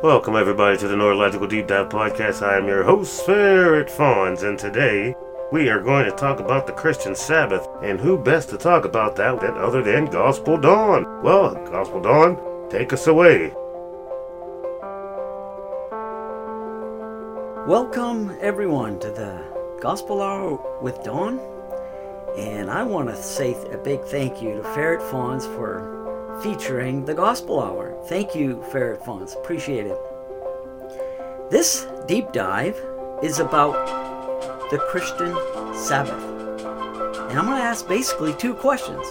Welcome, everybody, to the Neurological Deep Dive Podcast. I am your host, Ferret Fawns, and today we are going to talk about the Christian Sabbath. And who best to talk about that than other than Gospel Dawn? Well, Gospel Dawn, take us away. Welcome, everyone, to the Gospel Hour with Dawn. And I want to say a big thank you to Ferret Fawns for featuring the Gospel Hour. Thank you, Ferret Fonts. Appreciate it. This deep dive is about the Christian Sabbath. And I'm going to ask basically two questions.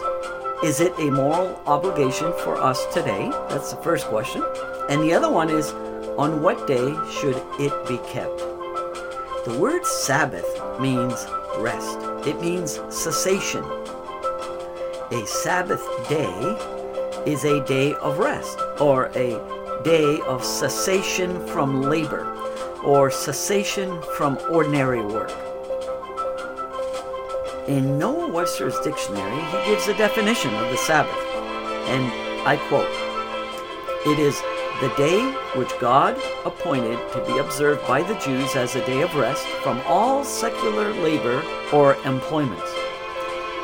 Is it a moral obligation for us today? That's the first question. And the other one is on what day should it be kept? The word Sabbath means rest, it means cessation. A Sabbath day is a day of rest or a day of cessation from labor or cessation from ordinary work. In Noah Webster's dictionary, he gives a definition of the Sabbath, and I quote It is the day which God appointed to be observed by the Jews as a day of rest from all secular labor or employments,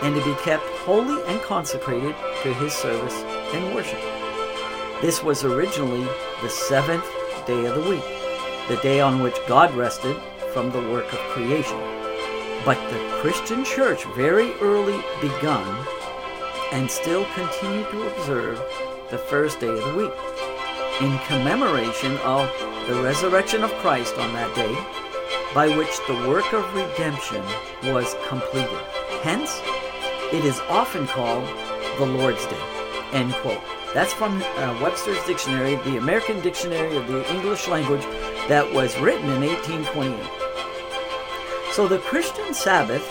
and to be kept holy and consecrated to his service and worship. This was originally the seventh day of the week, the day on which God rested from the work of creation. But the Christian church very early begun and still continue to observe the first day of the week in commemoration of the resurrection of Christ on that day, by which the work of redemption was completed. Hence, it is often called the Lord's Day. End quote. That's from uh, Webster's Dictionary, the American Dictionary of the English Language, that was written in 1828. So the Christian Sabbath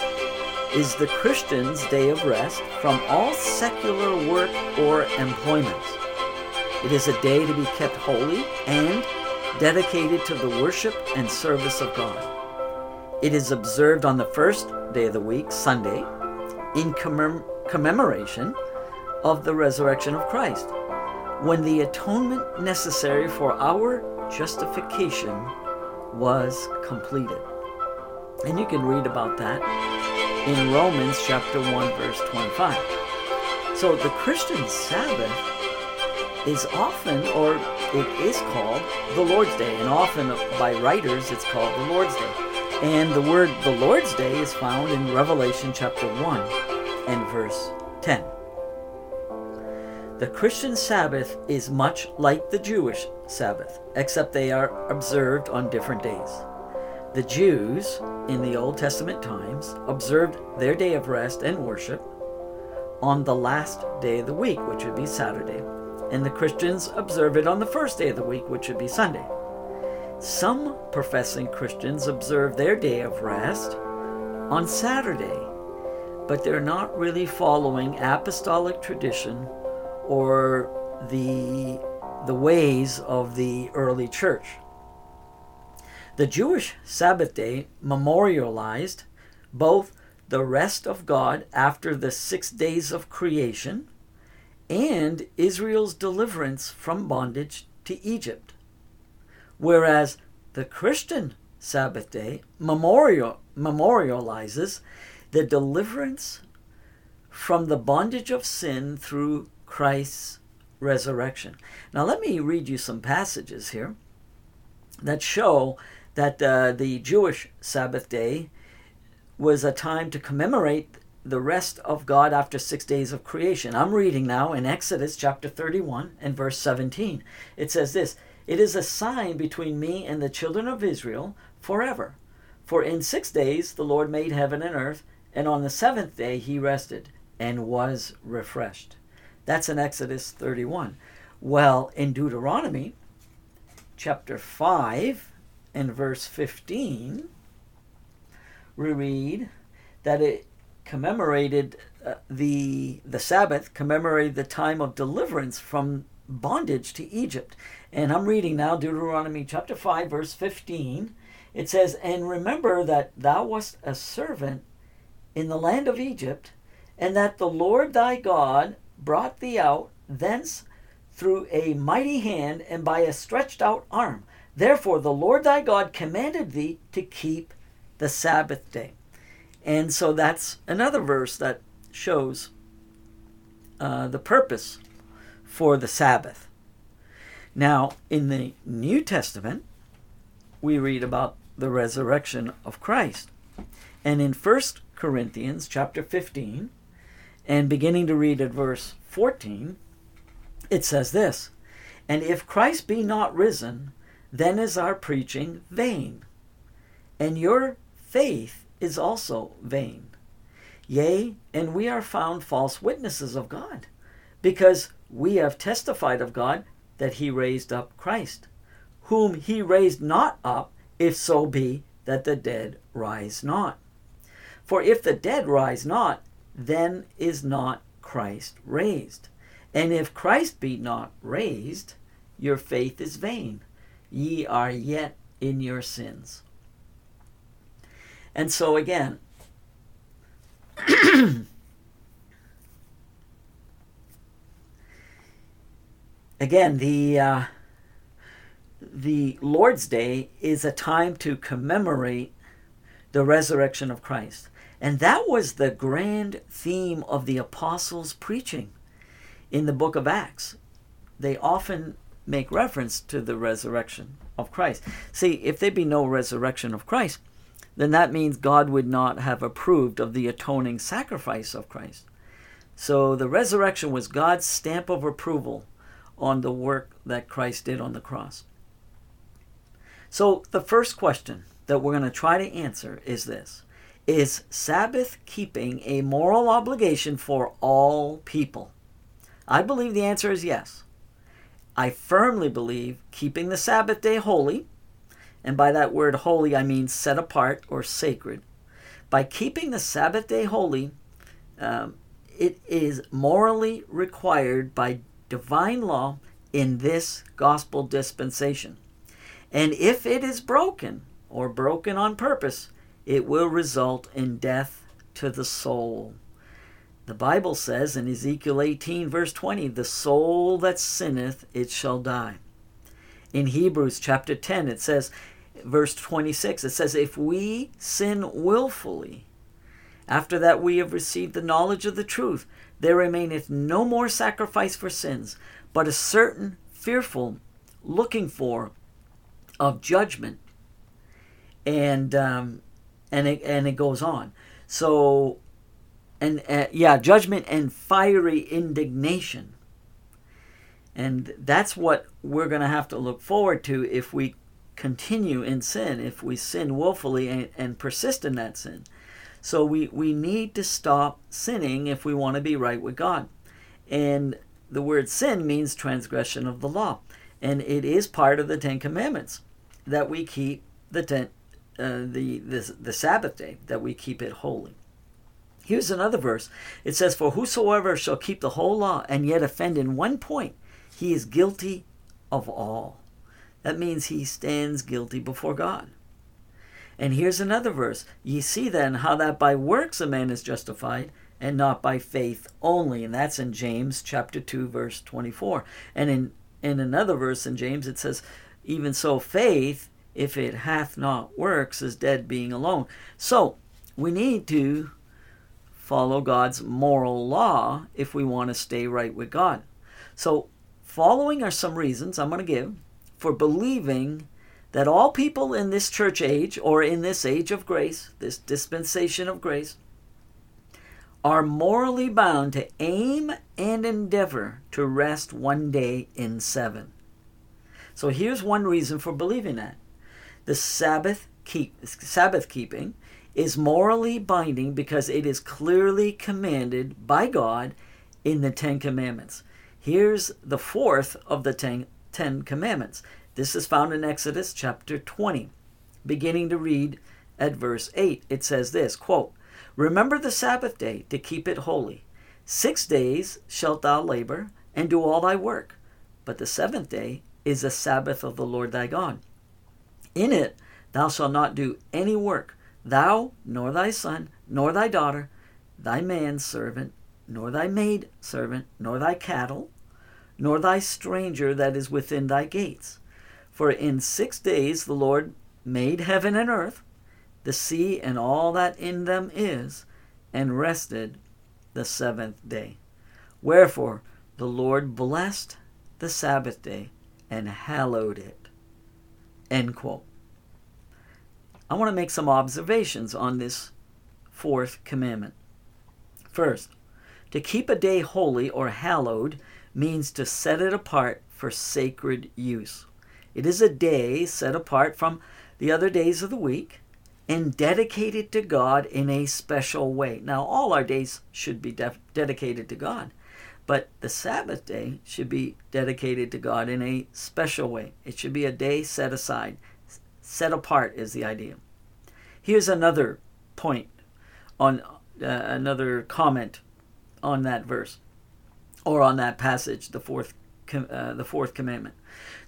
is the Christian's day of rest from all secular work or employments. It is a day to be kept holy and dedicated to the worship and service of God. It is observed on the first day of the week, Sunday, in commem- commemoration of the resurrection of Christ, when the atonement necessary for our justification was completed. And you can read about that in Romans chapter 1 verse 25. So the Christian Sabbath is often or it is called the Lord's Day and often by writers it's called the Lord's Day. And the word the Lord's Day is found in Revelation chapter 1 and verse 10. The Christian Sabbath is much like the Jewish Sabbath, except they are observed on different days. The Jews, in the Old Testament times, observed their day of rest and worship on the last day of the week, which would be Saturday, and the Christians observe it on the first day of the week, which would be Sunday. Some professing Christians observe their day of rest on Saturday, but they're not really following apostolic tradition or the, the ways of the early church. The Jewish Sabbath day memorialized both the rest of God after the six days of creation and Israel's deliverance from bondage to Egypt. Whereas the Christian Sabbath day memorial, memorializes the deliverance from the bondage of sin through Christ's resurrection. Now, let me read you some passages here that show that uh, the Jewish Sabbath day was a time to commemorate the rest of God after six days of creation. I'm reading now in Exodus chapter 31 and verse 17. It says this It is a sign between me and the children of Israel forever. For in six days the Lord made heaven and earth, and on the seventh day he rested and was refreshed. That's in Exodus 31. Well, in Deuteronomy chapter 5 and verse 15, we read that it commemorated uh, the the Sabbath commemorated the time of deliverance from bondage to Egypt. And I'm reading now Deuteronomy chapter 5 verse 15. It says, "And remember that thou wast a servant in the land of Egypt, and that the Lord thy God brought thee out thence through a mighty hand and by a stretched out arm. Therefore, the Lord thy God commanded thee to keep the Sabbath day. And so that's another verse that shows uh, the purpose for the Sabbath. Now, in the New Testament, we read about the resurrection of Christ. And in 1 Corinthians chapter 15, and beginning to read at verse 14, it says this And if Christ be not risen, then is our preaching vain, and your faith is also vain. Yea, and we are found false witnesses of God, because we have testified of God that he raised up Christ, whom he raised not up, if so be that the dead rise not. For if the dead rise not, then is not Christ raised. And if Christ be not raised, your faith is vain. Ye are yet in your sins. And so again, again, the uh, the Lord's Day is a time to commemorate the resurrection of Christ. And that was the grand theme of the apostles' preaching in the book of Acts. They often make reference to the resurrection of Christ. See, if there be no resurrection of Christ, then that means God would not have approved of the atoning sacrifice of Christ. So the resurrection was God's stamp of approval on the work that Christ did on the cross. So the first question that we're going to try to answer is this Is Sabbath keeping a moral obligation for all people? I believe the answer is yes. I firmly believe keeping the Sabbath day holy and by that word holy, I mean set apart or sacred. By keeping the Sabbath day holy, um, it is morally required by divine law in this gospel dispensation. And if it is broken, or broken on purpose, it will result in death to the soul. The Bible says in Ezekiel 18, verse 20, the soul that sinneth, it shall die. In Hebrews chapter 10, it says, verse 26, it says, If we sin willfully, after that we have received the knowledge of the truth, there remaineth no more sacrifice for sins, but a certain fearful looking for of judgment. And um, and it and it goes on. So, and uh, yeah, judgment and fiery indignation. And that's what we're going to have to look forward to if we continue in sin, if we sin willfully and, and persist in that sin. So we, we need to stop sinning if we want to be right with God. And the word sin means transgression of the law. And it is part of the Ten Commandments that we keep the ten, uh, the, the, the Sabbath day, that we keep it holy. Here's another verse. It says, For whosoever shall keep the whole law and yet offend in one point, he is guilty of all. That means he stands guilty before God. And here's another verse. Ye see then how that by works a man is justified, and not by faith only. And that's in James chapter 2, verse 24. And in, in another verse in James it says, Even so faith, if it hath not works, is dead being alone. So we need to follow God's moral law if we want to stay right with God. So following are some reasons I'm going to give for believing that all people in this church age or in this age of grace, this dispensation of grace, are morally bound to aim and endeavor to rest one day in seven. So here's one reason for believing that. The Sabbath keep Sabbath keeping is morally binding because it is clearly commanded by God in the 10 commandments. Here's the fourth of the 10 Commandments. This is found in Exodus chapter 20, beginning to read at verse 8. It says this quote, Remember the Sabbath day to keep it holy. Six days shalt thou labor and do all thy work, but the seventh day is the Sabbath of the Lord thy God. In it thou shalt not do any work, thou, nor thy son, nor thy daughter, thy manservant, nor thy maid servant, nor thy cattle, nor thy stranger that is within thy gates. For in six days the Lord made heaven and earth, the sea and all that in them is, and rested the seventh day. Wherefore the Lord blessed the Sabbath day and hallowed it. End quote. I want to make some observations on this fourth commandment. First, to keep a day holy or hallowed means to set it apart for sacred use. It is a day set apart from the other days of the week and dedicated to God in a special way. Now, all our days should be dedicated to God, but the Sabbath day should be dedicated to God in a special way. It should be a day set aside. Set apart is the idea. Here's another point on uh, another comment on that verse or on that passage, the fourth, uh, the fourth commandment.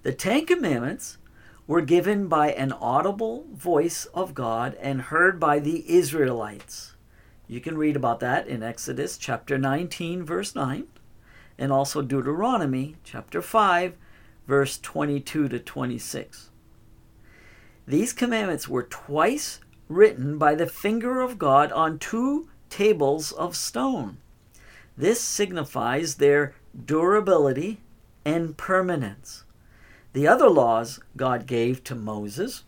The Ten Commandments were given by an audible voice of God and heard by the Israelites. You can read about that in Exodus chapter 19, verse 9, and also Deuteronomy chapter 5, verse 22 to 26. These commandments were twice written by the finger of God on two tables of stone. This signifies their durability and permanence. The other laws God gave to Moses,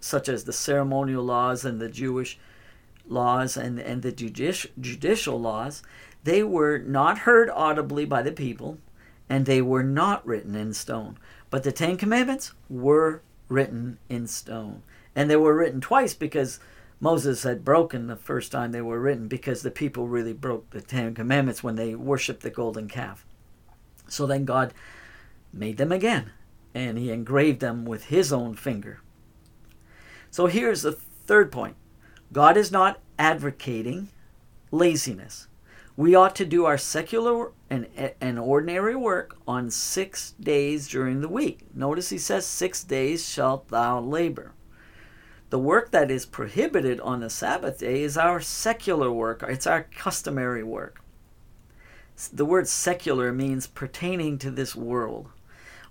such as the ceremonial laws and the Jewish laws and, and the judici- judicial laws, they were not heard audibly by the people and they were not written in stone. But the Ten Commandments were written in stone. And they were written twice because Moses had broken the first time they were written because the people really broke the Ten Commandments when they worshiped the golden calf. So then God made them again, and he engraved them with his own finger. So here's the third point God is not advocating laziness. We ought to do our secular and, and ordinary work on six days during the week. Notice he says, Six days shalt thou labor. The work that is prohibited on the Sabbath day is our secular work, it's our customary work. The word secular means pertaining to this world,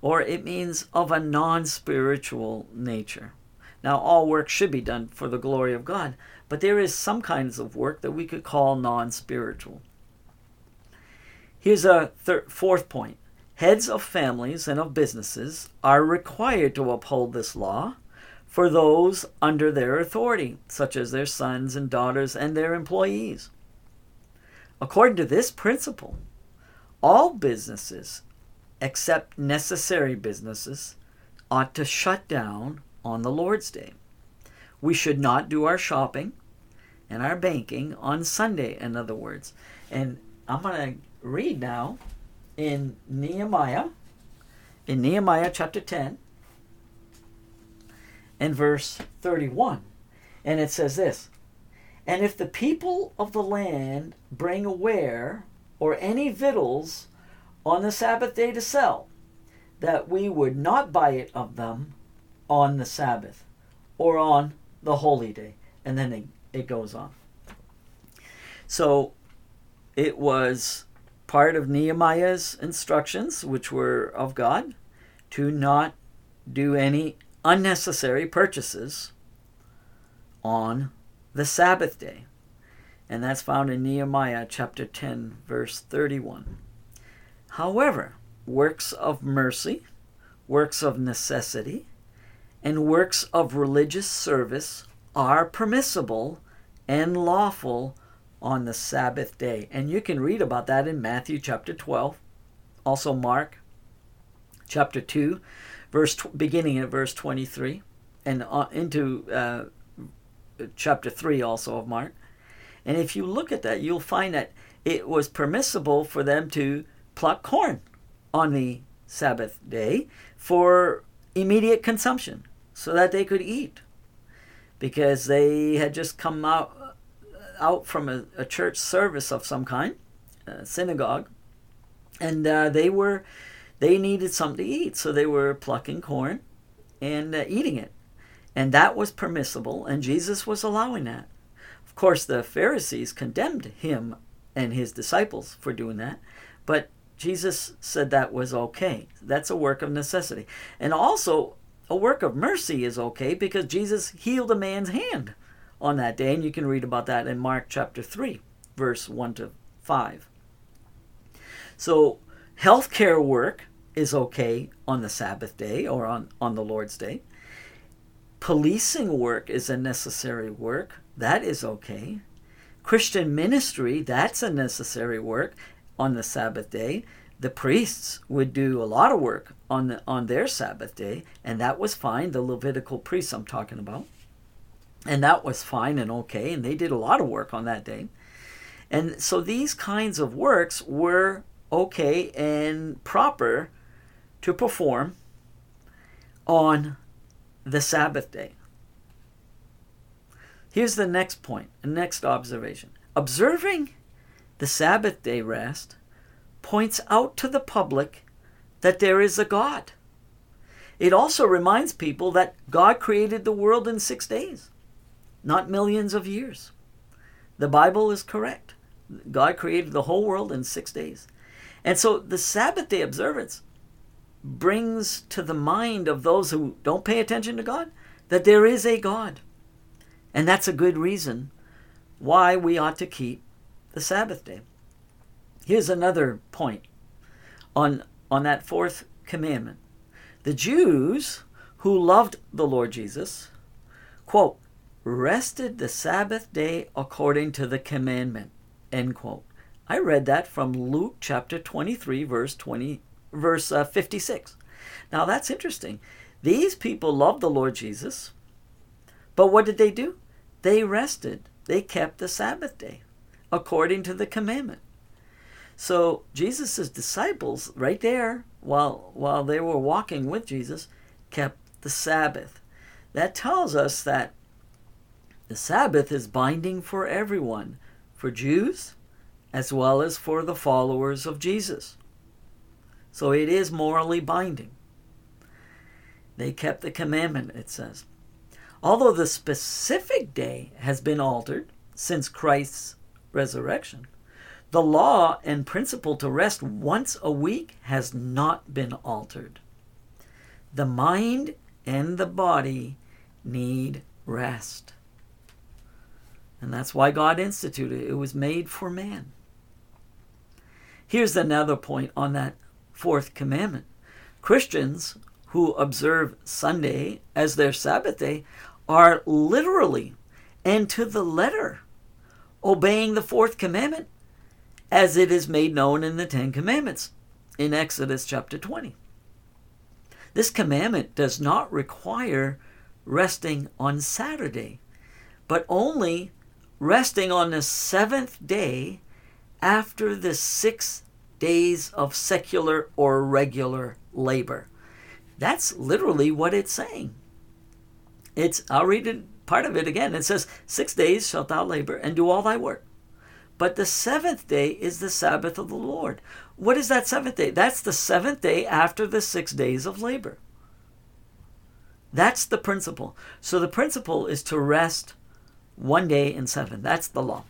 or it means of a non spiritual nature. Now, all work should be done for the glory of God, but there is some kinds of work that we could call non spiritual. Here's a thir- fourth point heads of families and of businesses are required to uphold this law for those under their authority, such as their sons and daughters and their employees. According to this principle, all businesses, except necessary businesses, ought to shut down on the Lord's Day. We should not do our shopping and our banking on Sunday, in other words. And I'm going to read now in Nehemiah, in Nehemiah chapter 10, and verse 31. And it says this And if the people of the land bring a ware or any victuals on the Sabbath day to sell, that we would not buy it of them on the Sabbath or on the holy day. And then it, it goes on. So it was part of Nehemiah's instructions, which were of God, to not do any unnecessary purchases on the Sabbath day. And that's found in Nehemiah chapter 10, verse 31. However, works of mercy, works of necessity, and works of religious service are permissible and lawful on the Sabbath day. And you can read about that in Matthew chapter 12, also Mark chapter 2, verse beginning at verse 23 and uh, into uh, chapter 3 also of Mark. And if you look at that, you'll find that it was permissible for them to pluck corn on the Sabbath day for immediate consumption so that they could eat because they had just come out out from a, a church service of some kind, synagogue, and uh, they were they needed something to eat, so they were plucking corn and uh, eating it. And that was permissible, and Jesus was allowing that. Of course, the Pharisees condemned him and his disciples for doing that, but Jesus said that was okay. That's a work of necessity. And also, a work of mercy is okay because Jesus healed a man's hand on that day. And you can read about that in Mark chapter 3, verse 1 to 5. So, healthcare work is okay on the Sabbath day or on, on the Lord's day. Policing work is a necessary work. That is okay. Christian ministry, that's a necessary work on the Sabbath day. The priests would do a lot of work on the, on their Sabbath day, and that was fine. The Levitical priests I'm talking about, and that was fine and okay, and they did a lot of work on that day. And so these kinds of works were okay and proper to perform on the Sabbath day. Here's the next point, the next observation. Observing the Sabbath day rest points out to the public that there is a God. It also reminds people that God created the world in six days, not millions of years. The Bible is correct. God created the whole world in six days. And so the Sabbath day observance brings to the mind of those who don't pay attention to God that there is a God. And that's a good reason why we ought to keep the Sabbath day. Here's another point on, on that fourth commandment. The Jews who loved the Lord Jesus, quote, rested the Sabbath day according to the commandment, end quote. I read that from Luke chapter 23, verse 20, verse uh, 56. Now that's interesting. These people loved the Lord Jesus, but what did they do? They rested. They kept the Sabbath day according to the commandment. So Jesus' disciples, right there, while while they were walking with Jesus, kept the Sabbath. That tells us that the Sabbath is binding for everyone, for Jews as well as for the followers of Jesus. So it is morally binding. They kept the commandment, it says. Although the specific day has been altered since Christ's resurrection, the law and principle to rest once a week has not been altered. The mind and the body need rest. And that's why God instituted it. It was made for man. Here's another point on that fourth commandment Christians who observe Sunday as their Sabbath day are literally and to the letter obeying the fourth commandment as it is made known in the Ten Commandments in Exodus chapter 20. This commandment does not require resting on Saturday, but only resting on the seventh day after the six days of secular or regular labor. That's literally what it's saying. It's I'll read it part of it again. It says, Six days shalt thou labor and do all thy work. But the seventh day is the Sabbath of the Lord. What is that seventh day? That's the seventh day after the six days of labor. That's the principle. So the principle is to rest one day in seven. That's the law.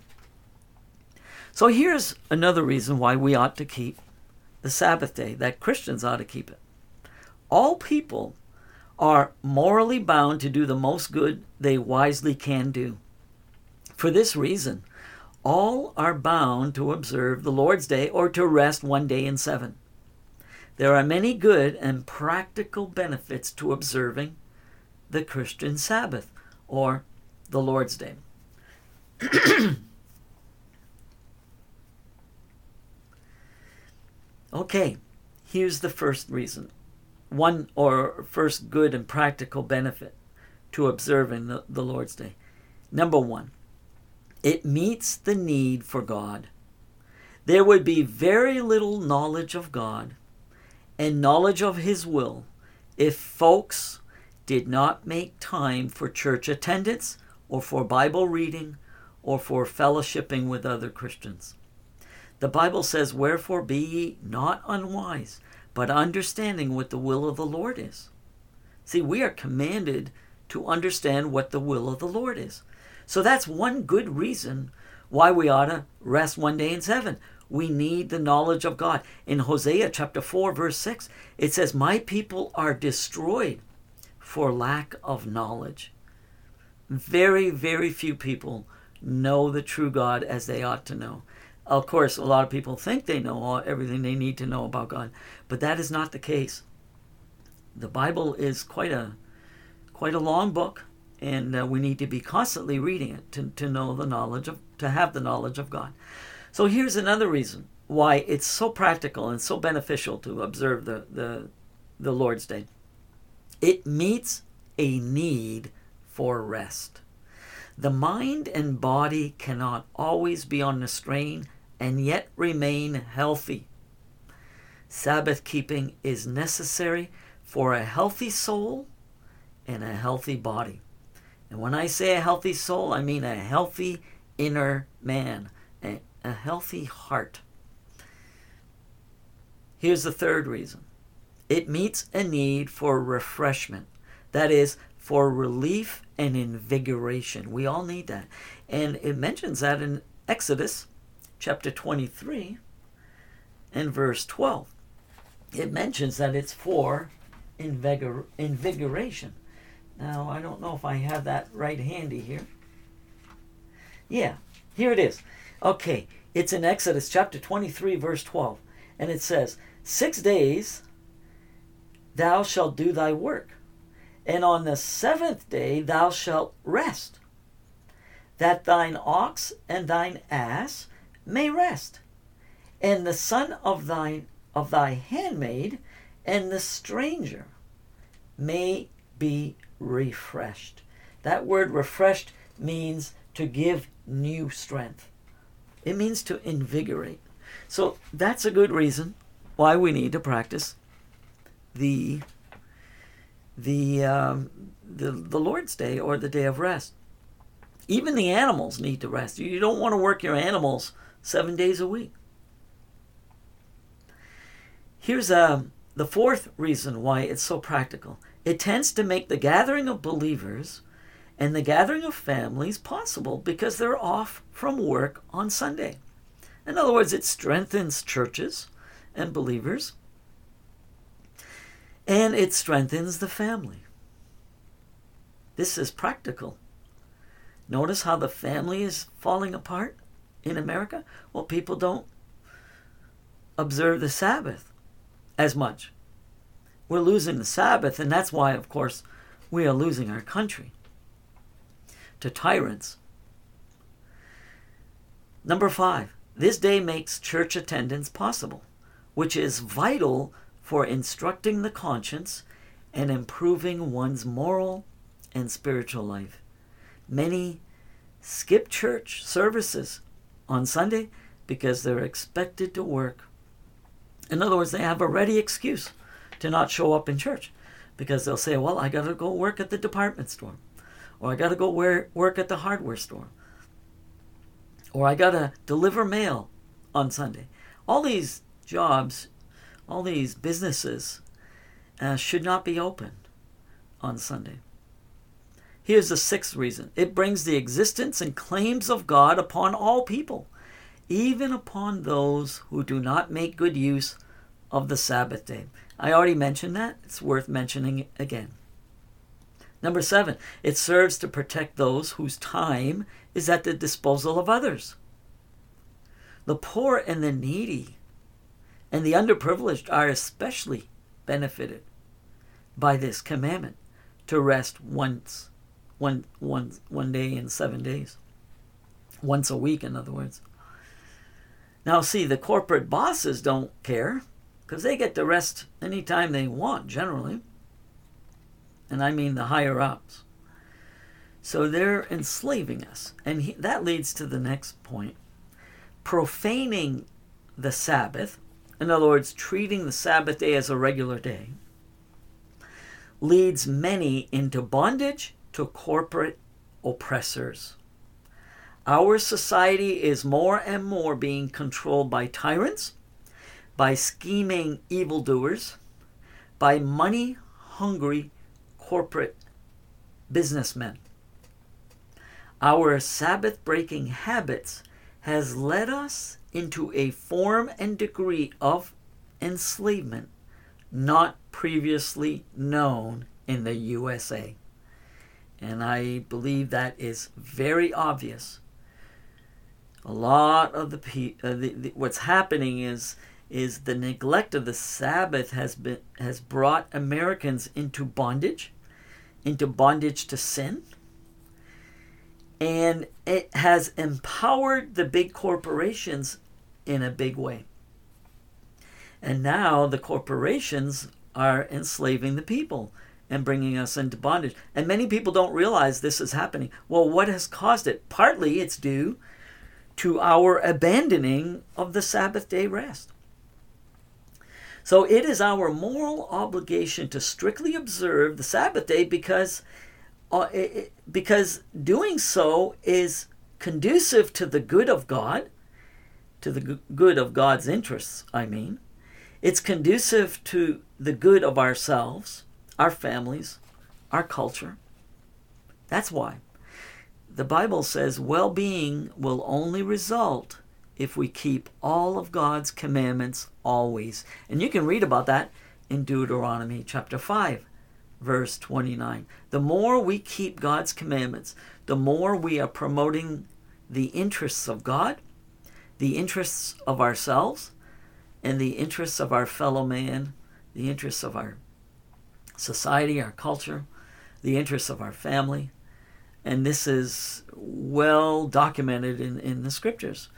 So here's another reason why we ought to keep the Sabbath day, that Christians ought to keep it. All people are morally bound to do the most good they wisely can do. For this reason, all are bound to observe the Lord's Day or to rest one day in seven. There are many good and practical benefits to observing the Christian Sabbath or the Lord's Day. okay, here's the first reason one or first good and practical benefit to observing the, the Lord's Day. Number one, it meets the need for God. There would be very little knowledge of God and knowledge of His will if folks did not make time for church attendance or for Bible reading or for fellowshipping with other Christians. The Bible says, Wherefore be ye not unwise but understanding what the will of the Lord is. See, we are commanded to understand what the will of the Lord is. So that's one good reason why we ought to rest one day in seven. We need the knowledge of God. In Hosea chapter 4, verse 6, it says, My people are destroyed for lack of knowledge. Very, very few people know the true God as they ought to know. Of course, a lot of people think they know all, everything they need to know about God, but that is not the case. The Bible is quite a quite a long book, and uh, we need to be constantly reading it to, to know the knowledge of to have the knowledge of God. So here's another reason why it's so practical and so beneficial to observe the the, the Lord's Day. It meets a need for rest. The mind and body cannot always be on the strain and yet remain healthy. Sabbath keeping is necessary for a healthy soul and a healthy body. And when I say a healthy soul, I mean a healthy inner man, a, a healthy heart. Here's the third reason it meets a need for refreshment. That is, for relief and invigoration. We all need that. And it mentions that in Exodus chapter 23 and verse 12. It mentions that it's for invigor- invigoration. Now, I don't know if I have that right handy here. Yeah, here it is. Okay, it's in Exodus chapter 23, verse 12. And it says, Six days thou shalt do thy work, and on the seventh day thou shalt rest, that thine ox and thine ass may rest, and the son of thine of thy handmaid and the stranger may be refreshed. That word refreshed means to give new strength. It means to invigorate. So that's a good reason why we need to practice the the um, the the Lord's Day or the day of rest. Even the animals need to rest. You don't want to work your animals seven days a week. Here's uh, the fourth reason why it's so practical. It tends to make the gathering of believers and the gathering of families possible because they're off from work on Sunday. In other words, it strengthens churches and believers and it strengthens the family. This is practical. Notice how the family is falling apart in America? Well, people don't observe the Sabbath as much. We're losing the Sabbath, and that's why, of course, we are losing our country to tyrants. Number five, this day makes church attendance possible, which is vital for instructing the conscience and improving one's moral and spiritual life. Many skip church services on Sunday because they're expected to work. In other words, they have a ready excuse to not show up in church because they'll say, Well, I got to go work at the department store, or I got to go work at the hardware store, or I got to deliver mail on Sunday. All these jobs, all these businesses uh, should not be open on Sunday. Here's the sixth reason it brings the existence and claims of God upon all people, even upon those who do not make good use of the Sabbath day. I already mentioned that. It's worth mentioning again. Number seven, it serves to protect those whose time is at the disposal of others. The poor and the needy and the underprivileged are especially benefited by this commandment to rest once one, one, one day in seven days. Once a week, in other words. Now, see, the corporate bosses don't care because they get to rest anytime they want, generally. And I mean the higher ups. So they're enslaving us. And he, that leads to the next point profaning the Sabbath, in other words, treating the Sabbath day as a regular day, leads many into bondage to corporate oppressors. Our society is more and more being controlled by tyrants, by scheming evildoers, by money hungry corporate businessmen. Our Sabbath breaking habits has led us into a form and degree of enslavement not previously known in the USA. And I believe that is very obvious. A lot of the, uh, the, the what's happening is is the neglect of the Sabbath has been has brought Americans into bondage, into bondage to sin. And it has empowered the big corporations in a big way. And now the corporations are enslaving the people and bringing us into bondage. And many people don't realize this is happening. Well, what has caused it? Partly it's due to our abandoning of the Sabbath day rest. So it is our moral obligation to strictly observe the Sabbath day because uh, it, because doing so is conducive to the good of God, to the good of God's interests, I mean. It's conducive to the good of ourselves, our families, our culture. That's why. The Bible says well being will only result if we keep all of God's commandments always. And you can read about that in Deuteronomy chapter 5, verse 29. The more we keep God's commandments, the more we are promoting the interests of God, the interests of ourselves, and the interests of our fellow man, the interests of our society, our culture, the interests of our family. And this is well documented in, in the scriptures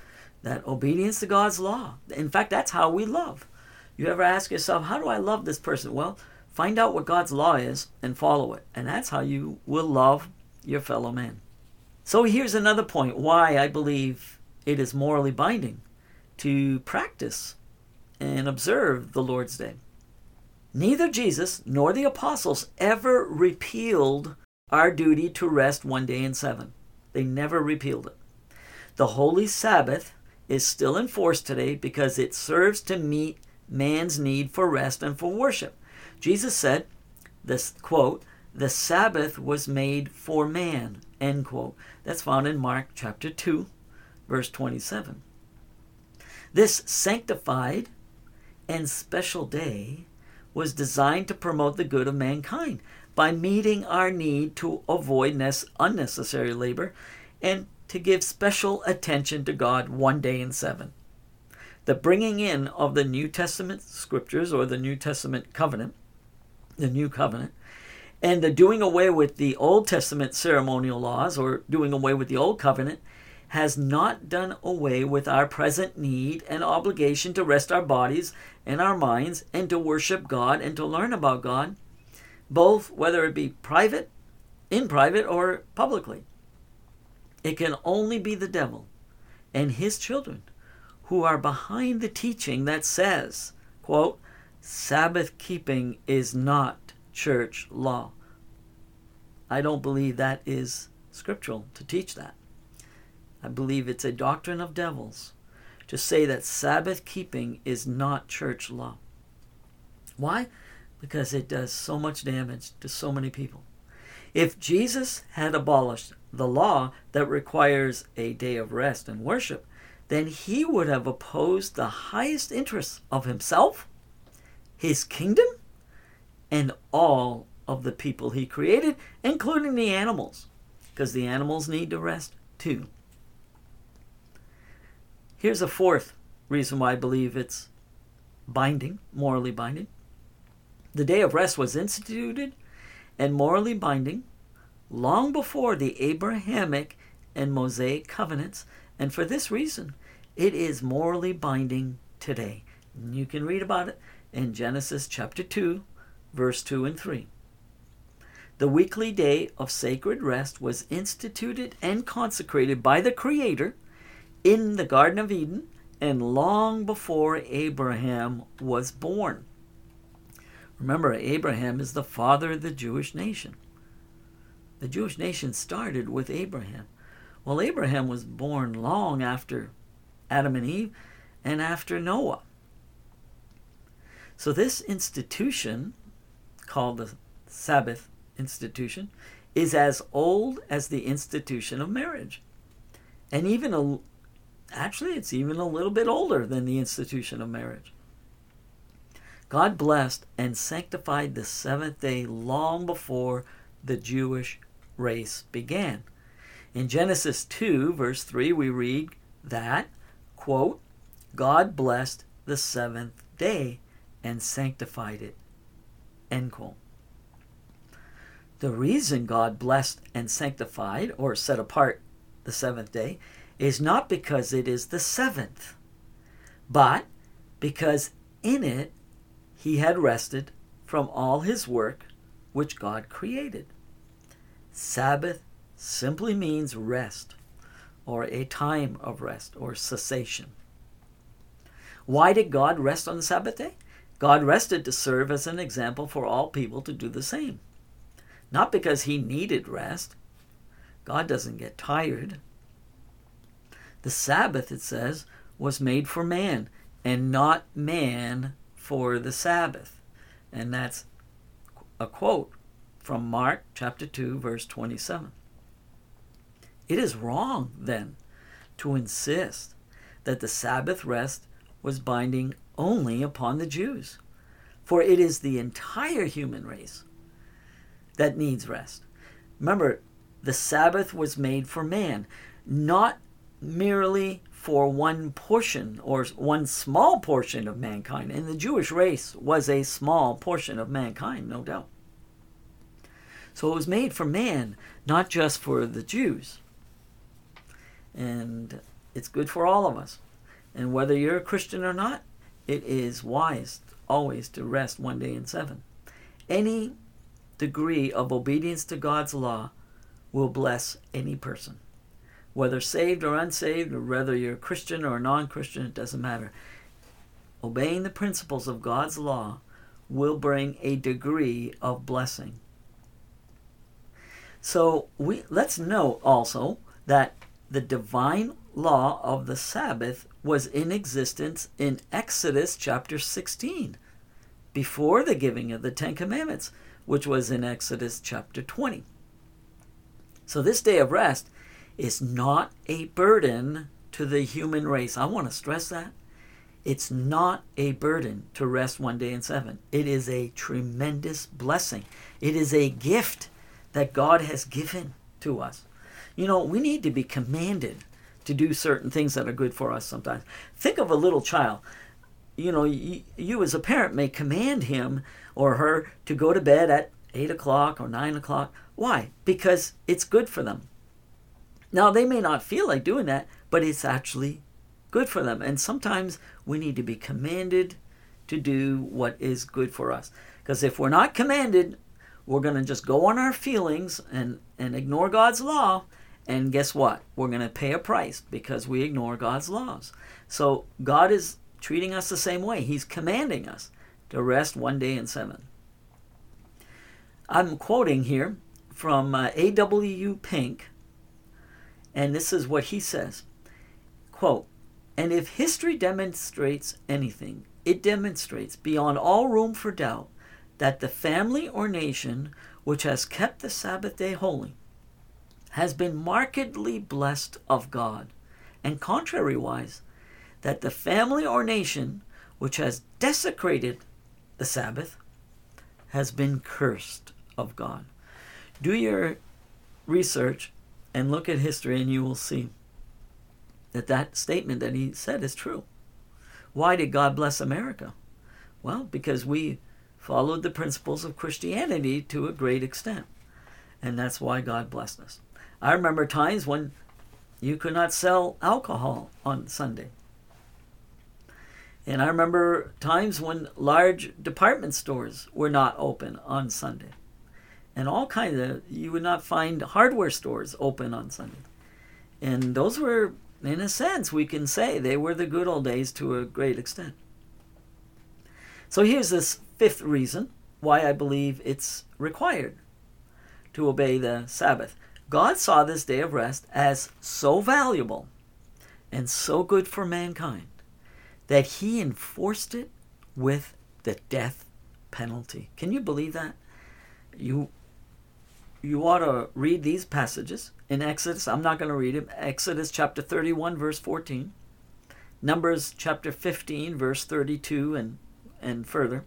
that obedience to God's law. In fact, that's how we love. You ever ask yourself, how do I love this person? Well, find out what God's law is and follow it. And that's how you will love your fellow man. So here's another point why I believe it is morally binding to practice and observe the Lord's Day. Neither Jesus nor the apostles ever repealed our duty to rest one day in seven. They never repealed it. The Holy Sabbath is still in force today because it serves to meet man's need for rest and for worship. Jesus said, this quote, the Sabbath was made for man, end quote. That's found in Mark chapter 2, verse 27. This sanctified and special day was designed to promote the good of mankind by meeting our need to avoid unnecessary labor and to give special attention to God one day in seven. The bringing in of the New Testament scriptures or the New Testament covenant, the New Covenant, and the doing away with the Old Testament ceremonial laws or doing away with the Old Covenant has not done away with our present need and obligation to rest our bodies and our minds and to worship God and to learn about God, both whether it be private, in private, or publicly. It can only be the devil and his children who are behind the teaching that says, quote, Sabbath keeping is not church law. I don't believe that is scriptural to teach that. I believe it's a doctrine of devils to say that Sabbath keeping is not church law. Why? Because it does so much damage to so many people. If Jesus had abolished the law that requires a day of rest and worship, then he would have opposed the highest interests of himself, his kingdom, and all of the people he created, including the animals, because the animals need to rest too. Here's a fourth reason why I believe it's binding, morally binding. The day of rest was instituted and morally binding long before the Abrahamic and Mosaic covenants, and for this reason, it is morally binding today. And you can read about it in Genesis chapter 2, verse 2 and 3. The weekly day of sacred rest was instituted and consecrated by the Creator in the Garden of Eden and long before Abraham was born. Remember, Abraham is the father of the Jewish nation. The Jewish nation started with Abraham. Well, Abraham was born long after Adam and Eve and after Noah. So, this institution, called the Sabbath institution, is as old as the institution of marriage. And even a, Actually, it's even a little bit older than the institution of marriage. God blessed and sanctified the seventh day long before the Jewish race began. In Genesis 2, verse 3, we read that, quote, God blessed the seventh day and sanctified it, end quote. The reason God blessed and sanctified or set apart the seventh day is not because it is the seventh, but because in it he had rested from all his work which God created. Sabbath simply means rest, or a time of rest, or cessation. Why did God rest on the Sabbath day? God rested to serve as an example for all people to do the same. Not because he needed rest. God doesn't get tired. The Sabbath, it says, was made for man, and not man for the Sabbath. And that's a quote from Mark chapter 2, verse 27. It is wrong, then, to insist that the Sabbath rest was binding only upon the Jews, for it is the entire human race that needs rest. Remember, the Sabbath was made for man, not merely for one portion or one small portion of mankind. And the Jewish race was a small portion of mankind, no doubt. So it was made for man, not just for the Jews. And it's good for all of us. And whether you're a Christian or not, it is wise always to rest one day in seven. Any degree of obedience to God's law will bless any person. Whether saved or unsaved, or whether you're Christian or non Christian, it doesn't matter. Obeying the principles of God's law will bring a degree of blessing. So we let's note also that the divine law of the Sabbath was in existence in Exodus chapter 16 before the giving of the 10 commandments, which was in Exodus chapter 20. So this day of rest is not a burden to the human race. I want to stress that. It's not a burden to rest one day in seven. It is a tremendous blessing. It is a gift that God has given to us. You know, we need to be commanded to do certain things that are good for us sometimes. Think of a little child. You know, you, you as a parent may command him or her to go to bed at 8 o'clock or 9 o'clock. Why? Because it's good for them. Now, they may not feel like doing that, but it's actually good for them. And sometimes we need to be commanded to do what is good for us. Because if we're not commanded, we're going to just go on our feelings and, and ignore God's law. And guess what? We're going to pay a price because we ignore God's laws. So God is treating us the same way. He's commanding us to rest one day in seven. I'm quoting here from uh, A.W. Pink, and this is what he says quote, And if history demonstrates anything, it demonstrates beyond all room for doubt that the family or nation which has kept the Sabbath day holy has been markedly blessed of God, and contrariwise, that the family or nation which has desecrated the Sabbath has been cursed of God. Do your research and look at history, and you will see that that statement that he said is true. Why did God bless America? Well, because we followed the principles of Christianity to a great extent. And that's why God blessed us. I remember times when you could not sell alcohol on Sunday. And I remember times when large department stores were not open on Sunday and all kinds of you would not find hardware stores open on Sunday. And those were in a sense we can say they were the good old days to a great extent. So here's this fifth reason why I believe it's required to obey the Sabbath. God saw this day of rest as so valuable and so good for mankind that he enforced it with the death penalty. Can you believe that? You you ought to read these passages in Exodus. I'm not going to read them. Exodus chapter 31, verse 14. Numbers chapter 15, verse 32 and, and further.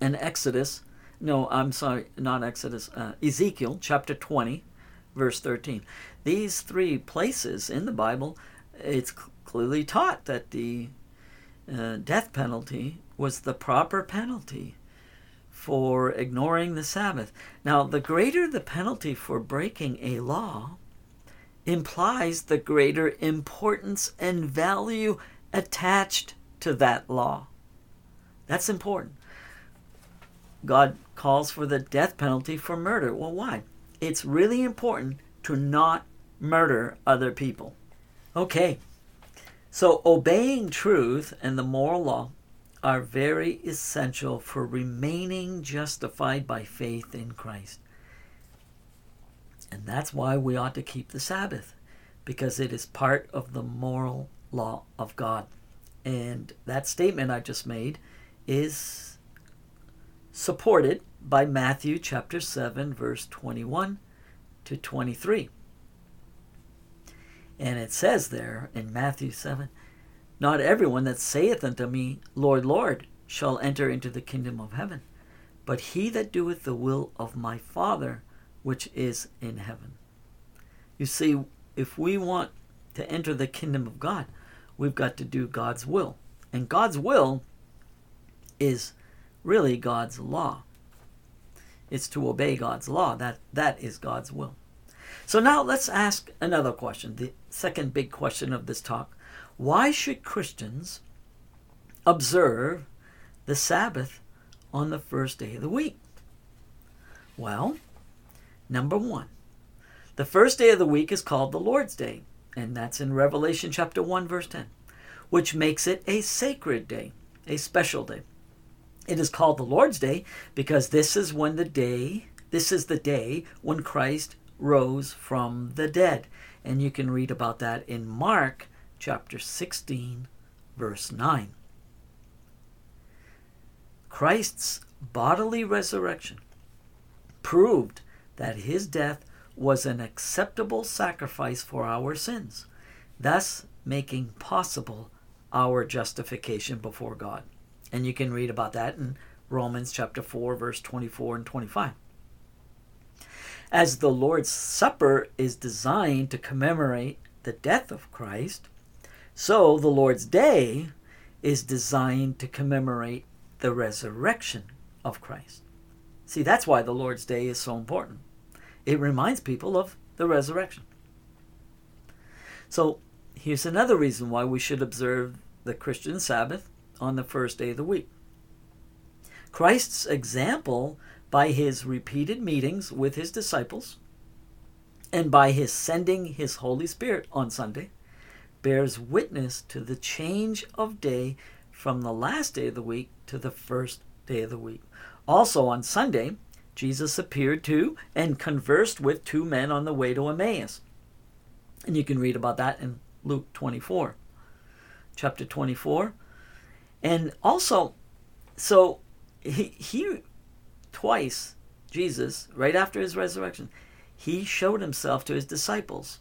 And Exodus, no, I'm sorry, not Exodus, uh, Ezekiel chapter 20, verse 13. These three places in the Bible, it's clearly taught that the uh, death penalty was the proper penalty for ignoring the Sabbath. Now, the greater the penalty for breaking a law implies the greater importance and value attached to that law. That's important. God calls for the death penalty for murder. Well, why? It's really important to not murder other people. Okay, so obeying truth and the moral law are very essential for remaining justified by faith in Christ. And that's why we ought to keep the Sabbath, because it is part of the moral law of God. And that statement I just made is supported by Matthew chapter 7, verse 21 to 23. And it says there in Matthew 7 Not everyone that saith unto me, Lord, Lord, shall enter into the kingdom of heaven, but he that doeth the will of my Father which is in heaven. You see, if we want to enter the kingdom of God, we've got to do God's will. And God's will is really God's law. It's to obey God's law. That that is God's will. So now let's ask another question, the second big question of this talk. Why should Christians observe the Sabbath on the first day of the week? Well, number one, the first day of the week is called the Lord's Day, and that's in Revelation chapter 1, verse 10, which makes it a sacred day, a special day. It is called the Lord's Day because this is when the day, this is the day when Christ rose from the dead. And you can read about that in Mark chapter 16, verse 9. Christ's bodily resurrection proved that his death was an acceptable sacrifice for our sins, thus making possible our justification before God. And you can read about that in Romans chapter 4 verse 24 and 25. As the Lord's Supper is designed to commemorate the death of Christ, so the Lord's Day is designed to commemorate the resurrection of Christ. See, that's why the Lord's Day is so important. It reminds people of the resurrection. So, here's another reason why we should observe the Christian Sabbath on the first day of the week. Christ's example by his repeated meetings with his disciples and by his sending his Holy Spirit on Sunday bears witness to the change of day from the last day of the week to the first day of the week. Also on Sunday, Jesus appeared to and conversed with two men on the way to Emmaus. And you can read about that in Luke 24, chapter 24. And also, so he, he twice, Jesus, right after his resurrection, he showed himself to his disciples.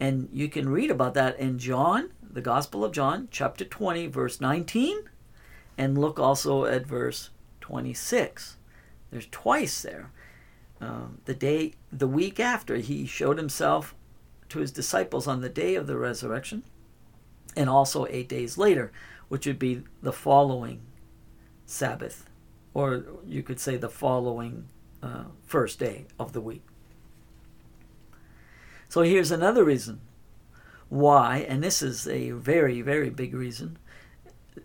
And you can read about that in John, the Gospel of John, chapter 20, verse 19, and look also at verse 26. There's twice there. Um, the day, the week after, he showed himself to his disciples on the day of the resurrection, and also eight days later, which would be the following Sabbath or you could say the following uh, first day of the week. So here's another reason why, and this is a very, very big reason,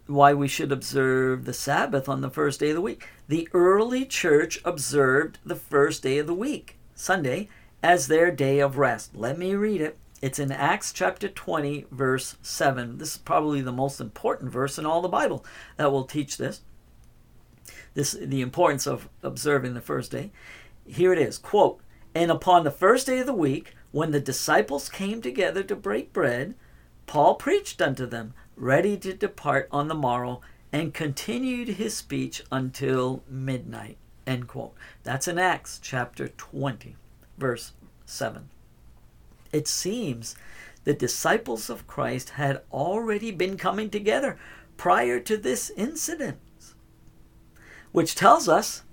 why we should observe the Sabbath on the first day of the week. The early church observed the first day of the week, Sunday, as their day of rest. Let me read it. It's in Acts chapter 20, verse 7. This is probably the most important verse in all the Bible that will teach this this the importance of observing the first day. Here it is, quote, and upon the first day of the week, when the disciples came together to break bread, Paul preached unto them, ready to depart on the morrow, and continued his speech until midnight. End quote. That's in Acts chapter 20, verse 7. It seems the disciples of Christ had already been coming together prior to this incident, which tells us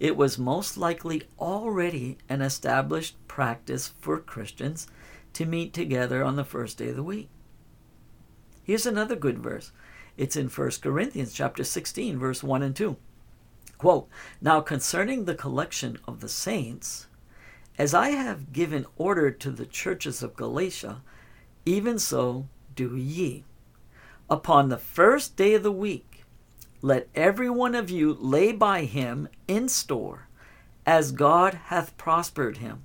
it was most likely already an established practice for Christians to meet together on the first day of the week. Here's another good verse. It's in 1 Corinthians chapter 16 verse 1 and 2. Quote, Now concerning the collection of the saints, as I have given order to the churches of Galatia, even so do ye. Upon the first day of the week, let every one of you lay by him in store, as God hath prospered him,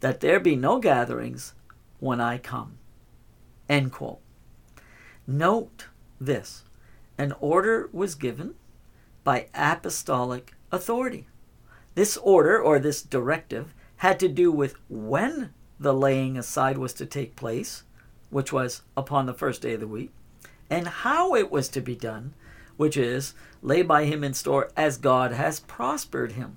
that there be no gatherings when I come. End quote. Note this an order was given by apostolic authority. This order, or this directive, had to do with when the laying aside was to take place, which was upon the first day of the week, and how it was to be done, which is lay by him in store as God has prospered him.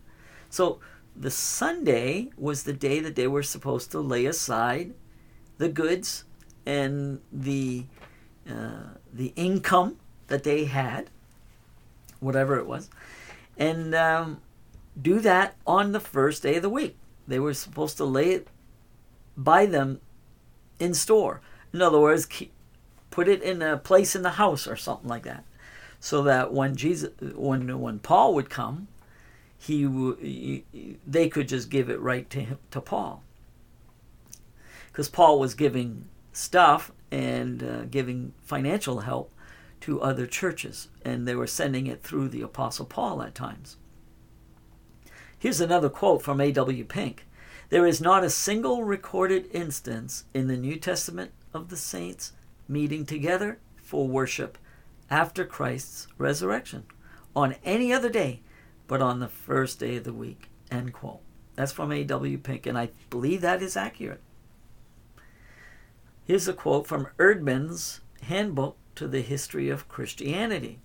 So the Sunday was the day that they were supposed to lay aside the goods and the uh, the income that they had, whatever it was, and um, do that on the first day of the week. They were supposed to lay it by them in store. In other words, keep, put it in a place in the house or something like that, so that when Jesus, when when Paul would come, he, he they could just give it right to him, to Paul, because Paul was giving stuff and uh, giving financial help to other churches, and they were sending it through the Apostle Paul at times. Here's another quote from A.W. Pink There is not a single recorded instance in the New Testament of the saints meeting together for worship after Christ's resurrection on any other day but on the first day of the week. End quote. That's from A.W. Pink, and I believe that is accurate. Here's a quote from Eerdmans' Handbook to the History of Christianity.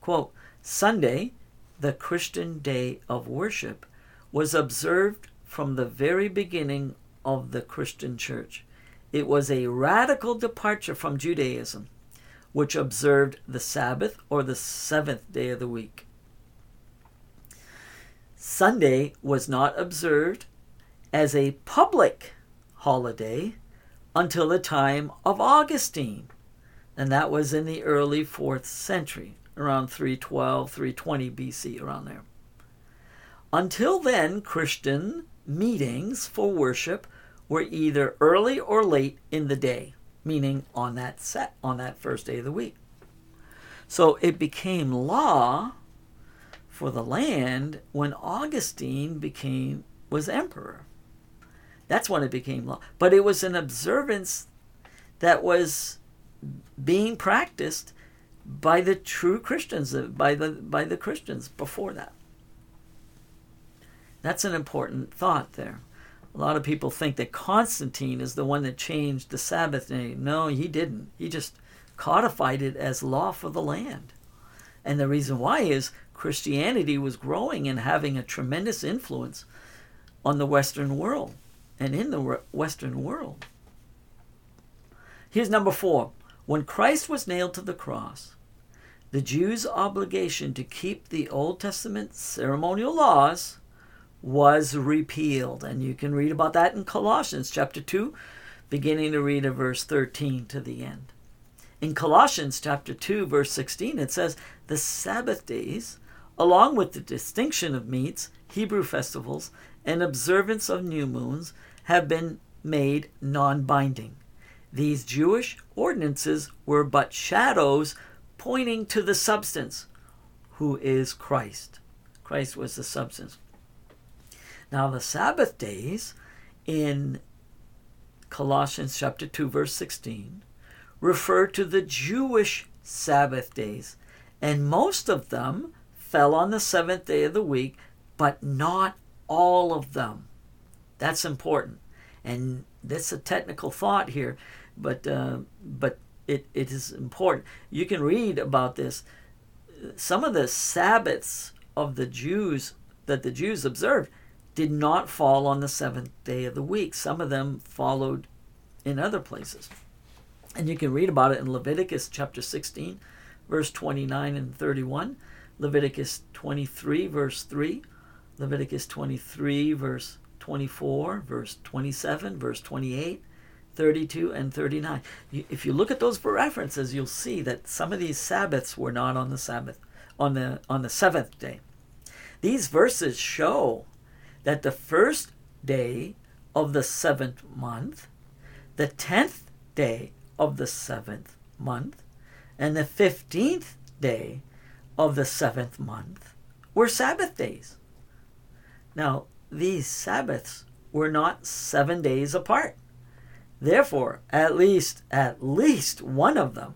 Quote, Sunday, the Christian day of worship, was observed from the very beginning of the Christian church. It was a radical departure from Judaism, which observed the Sabbath or the seventh day of the week. Sunday was not observed as a public holiday until the time of Augustine, and that was in the early 4th century, around 312, 320 BC, around there. Until then, Christian meetings for worship were either early or late in the day, meaning on that set on that first day of the week. So it became law for the land when Augustine became was emperor. That's when it became law. But it was an observance that was being practiced by the true Christians, uh, by the by the Christians before that. That's an important thought there. A lot of people think that Constantine is the one that changed the Sabbath day. No, he didn't. He just codified it as law for the land. And the reason why is Christianity was growing and having a tremendous influence on the Western world and in the Western world. Here's number four. When Christ was nailed to the cross, the Jews' obligation to keep the Old Testament ceremonial laws was repealed. And you can read about that in Colossians chapter 2, beginning to read at verse 13 to the end. In Colossians chapter 2, verse 16, it says, The Sabbath days, along with the distinction of meats, Hebrew festivals, and observance of new moons, have been made non binding. These Jewish ordinances were but shadows pointing to the substance, who is Christ. Christ was the substance. Now, the Sabbath days in Colossians chapter 2, verse 16, refer to the Jewish Sabbath days, and most of them fell on the seventh day of the week, but not all of them. That's important. And that's a technical thought here, but uh, but it, it is important. You can read about this. Some of the Sabbaths of the Jews that the Jews observed did not fall on the seventh day of the week. Some of them followed in other places. And you can read about it in Leviticus chapter 16, verse 29 and 31, Leviticus 23, verse 3, Leviticus 23, verse 24, verse 27, verse 28, 32, and 39. If you look at those for references, you'll see that some of these Sabbaths were not on the Sabbath, on the on the seventh day. These verses show that the first day of the seventh month, the tenth day of the seventh month, and the fifteenth day of the seventh month were Sabbath days. Now, these Sabbaths were not seven days apart. Therefore, at least at least one of them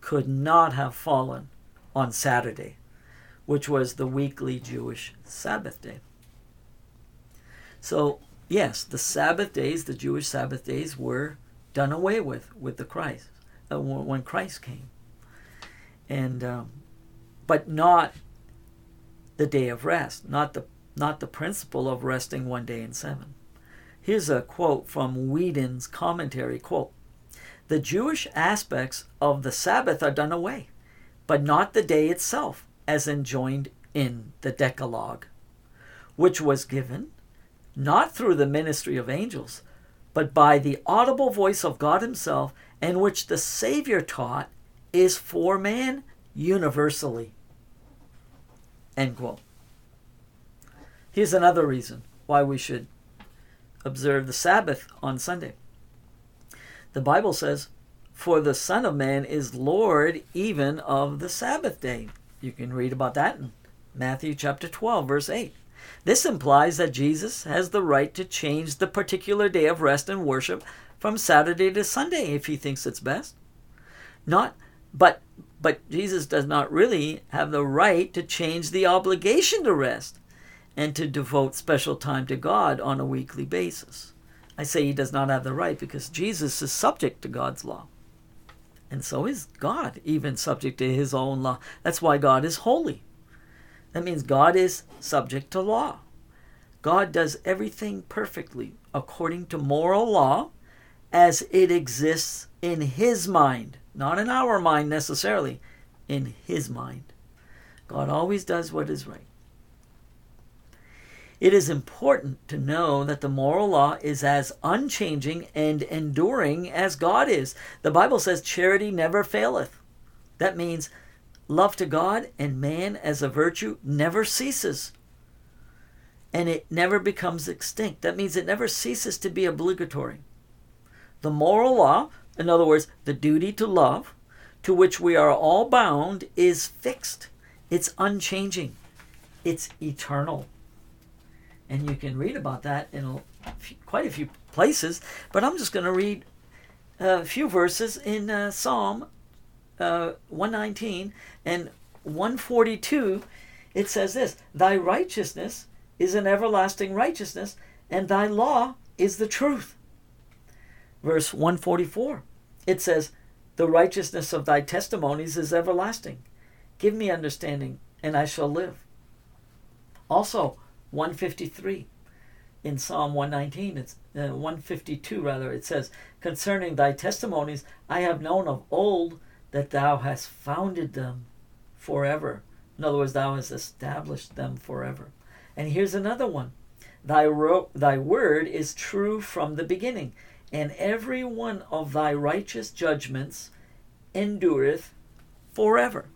could not have fallen on Saturday, which was the weekly Jewish Sabbath day. So, yes, the Sabbath days, the Jewish Sabbath days, were done away with with the Christ uh, when Christ came, and um, but not the day of rest, not the not the principle of resting one day in seven. Here's a quote from Whedon's commentary quote The Jewish aspects of the Sabbath are done away, but not the day itself, as enjoined in the Decalogue, which was given not through the ministry of angels, but by the audible voice of God Himself, and which the Savior taught is for man universally. End quote. Here's another reason why we should observe the Sabbath on Sunday. The Bible says, For the Son of Man is Lord even of the Sabbath day. You can read about that in Matthew chapter 12, verse 8. This implies that Jesus has the right to change the particular day of rest and worship from Saturday to Sunday if he thinks it's best. Not but but Jesus does not really have the right to change the obligation to rest and to devote special time to God on a weekly basis. I say he does not have the right because Jesus is subject to God's law. And so is God, even subject to his own law. That's why God is holy. That means God is subject to law. God does everything perfectly according to moral law as it exists in his mind, not in our mind necessarily, in his mind. God always does what is right. It is important to know that the moral law is as unchanging and enduring as God is. The Bible says charity never faileth. That means love to God and man as a virtue never ceases. And it never becomes extinct. That means it never ceases to be obligatory. The moral law, in other words, the duty to love, to which we are all bound, is fixed. It's unchanging. It's eternal. And you can read about that in quite a few places, but I'm just going to read a few verses in uh, Psalm uh, 119 and 142, it says this Thy righteousness is an everlasting righteousness, and thy law is the truth. Verse 144, it says, The righteousness of thy testimonies is everlasting. Give me understanding, and I shall live. Also, 153 in Psalm 119, it's uh, 152 rather, it says, Concerning thy testimonies, I have known of old that thou hast founded them forever. In other words, thou hast established them forever. And here's another one Thy, ro- thy word is true from the beginning, and every one of thy righteous judgments endureth forever.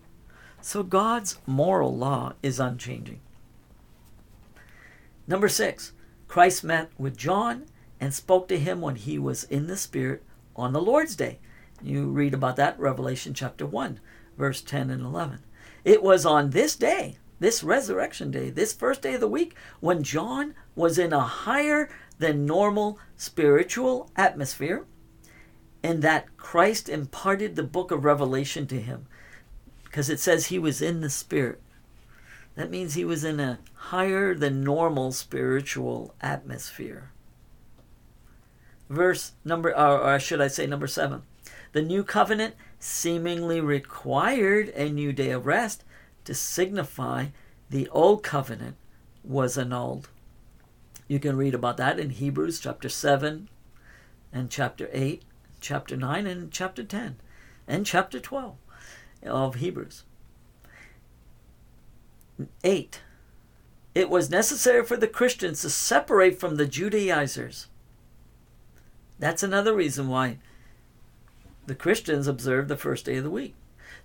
So God's moral law is unchanging. Number six, Christ met with John and spoke to him when he was in the Spirit on the Lord's Day. You read about that Revelation chapter 1, verse 10 and 11. It was on this day, this resurrection day, this first day of the week, when John was in a higher than normal spiritual atmosphere, and that Christ imparted the book of Revelation to him. Because it says he was in the Spirit. That means he was in a higher than normal spiritual atmosphere. Verse number, or should I say number seven. The new covenant seemingly required a new day of rest to signify the old covenant was annulled. You can read about that in Hebrews chapter 7, and chapter 8, chapter 9, and chapter 10, and chapter 12 of Hebrews. 8. It was necessary for the Christians to separate from the Judaizers. That's another reason why the Christians observed the first day of the week.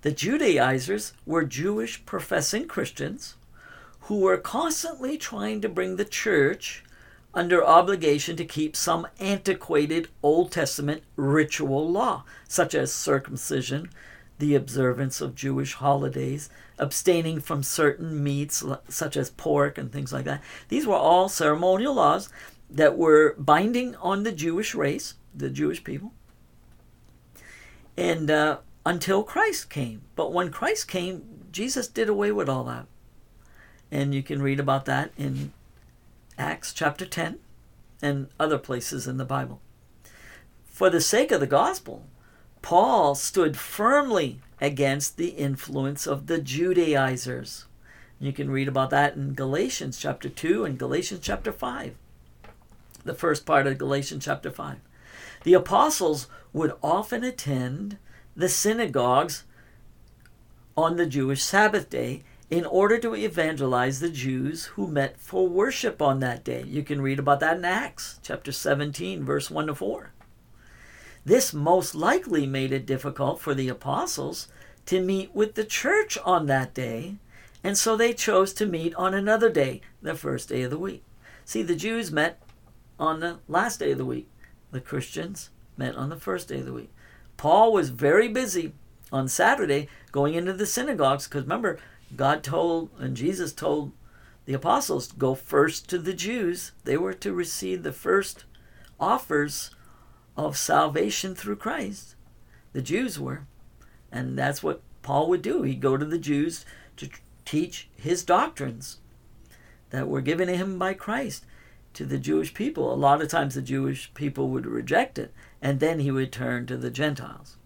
The Judaizers were Jewish professing Christians who were constantly trying to bring the church under obligation to keep some antiquated Old Testament ritual law, such as circumcision, the observance of Jewish holidays, abstaining from certain meats such as pork and things like that. These were all ceremonial laws that were binding on the Jewish race, the Jewish people, and uh, until Christ came. But when Christ came, Jesus did away with all that. And you can read about that in Acts chapter 10 and other places in the Bible. For the sake of the gospel, Paul stood firmly against the influence of the Judaizers. You can read about that in Galatians chapter 2 and Galatians chapter 5. The first part of Galatians chapter 5. The apostles would often attend the synagogues on the Jewish Sabbath day in order to evangelize the Jews who met for worship on that day. You can read about that in Acts chapter 17, verse 1 to 4. This most likely made it difficult for the apostles to meet with the church on that day, and so they chose to meet on another day, the first day of the week. See, the Jews met on the last day of the week, the Christians met on the first day of the week. Paul was very busy on Saturday going into the synagogues because remember, God told and Jesus told the apostles to go first to the Jews. They were to receive the first offers of salvation through Christ. The Jews were. And that's what Paul would do. He'd go to the Jews to teach his doctrines that were given to him by Christ to the Jewish people. A lot of times the Jewish people would reject it, and then he would turn to the Gentiles.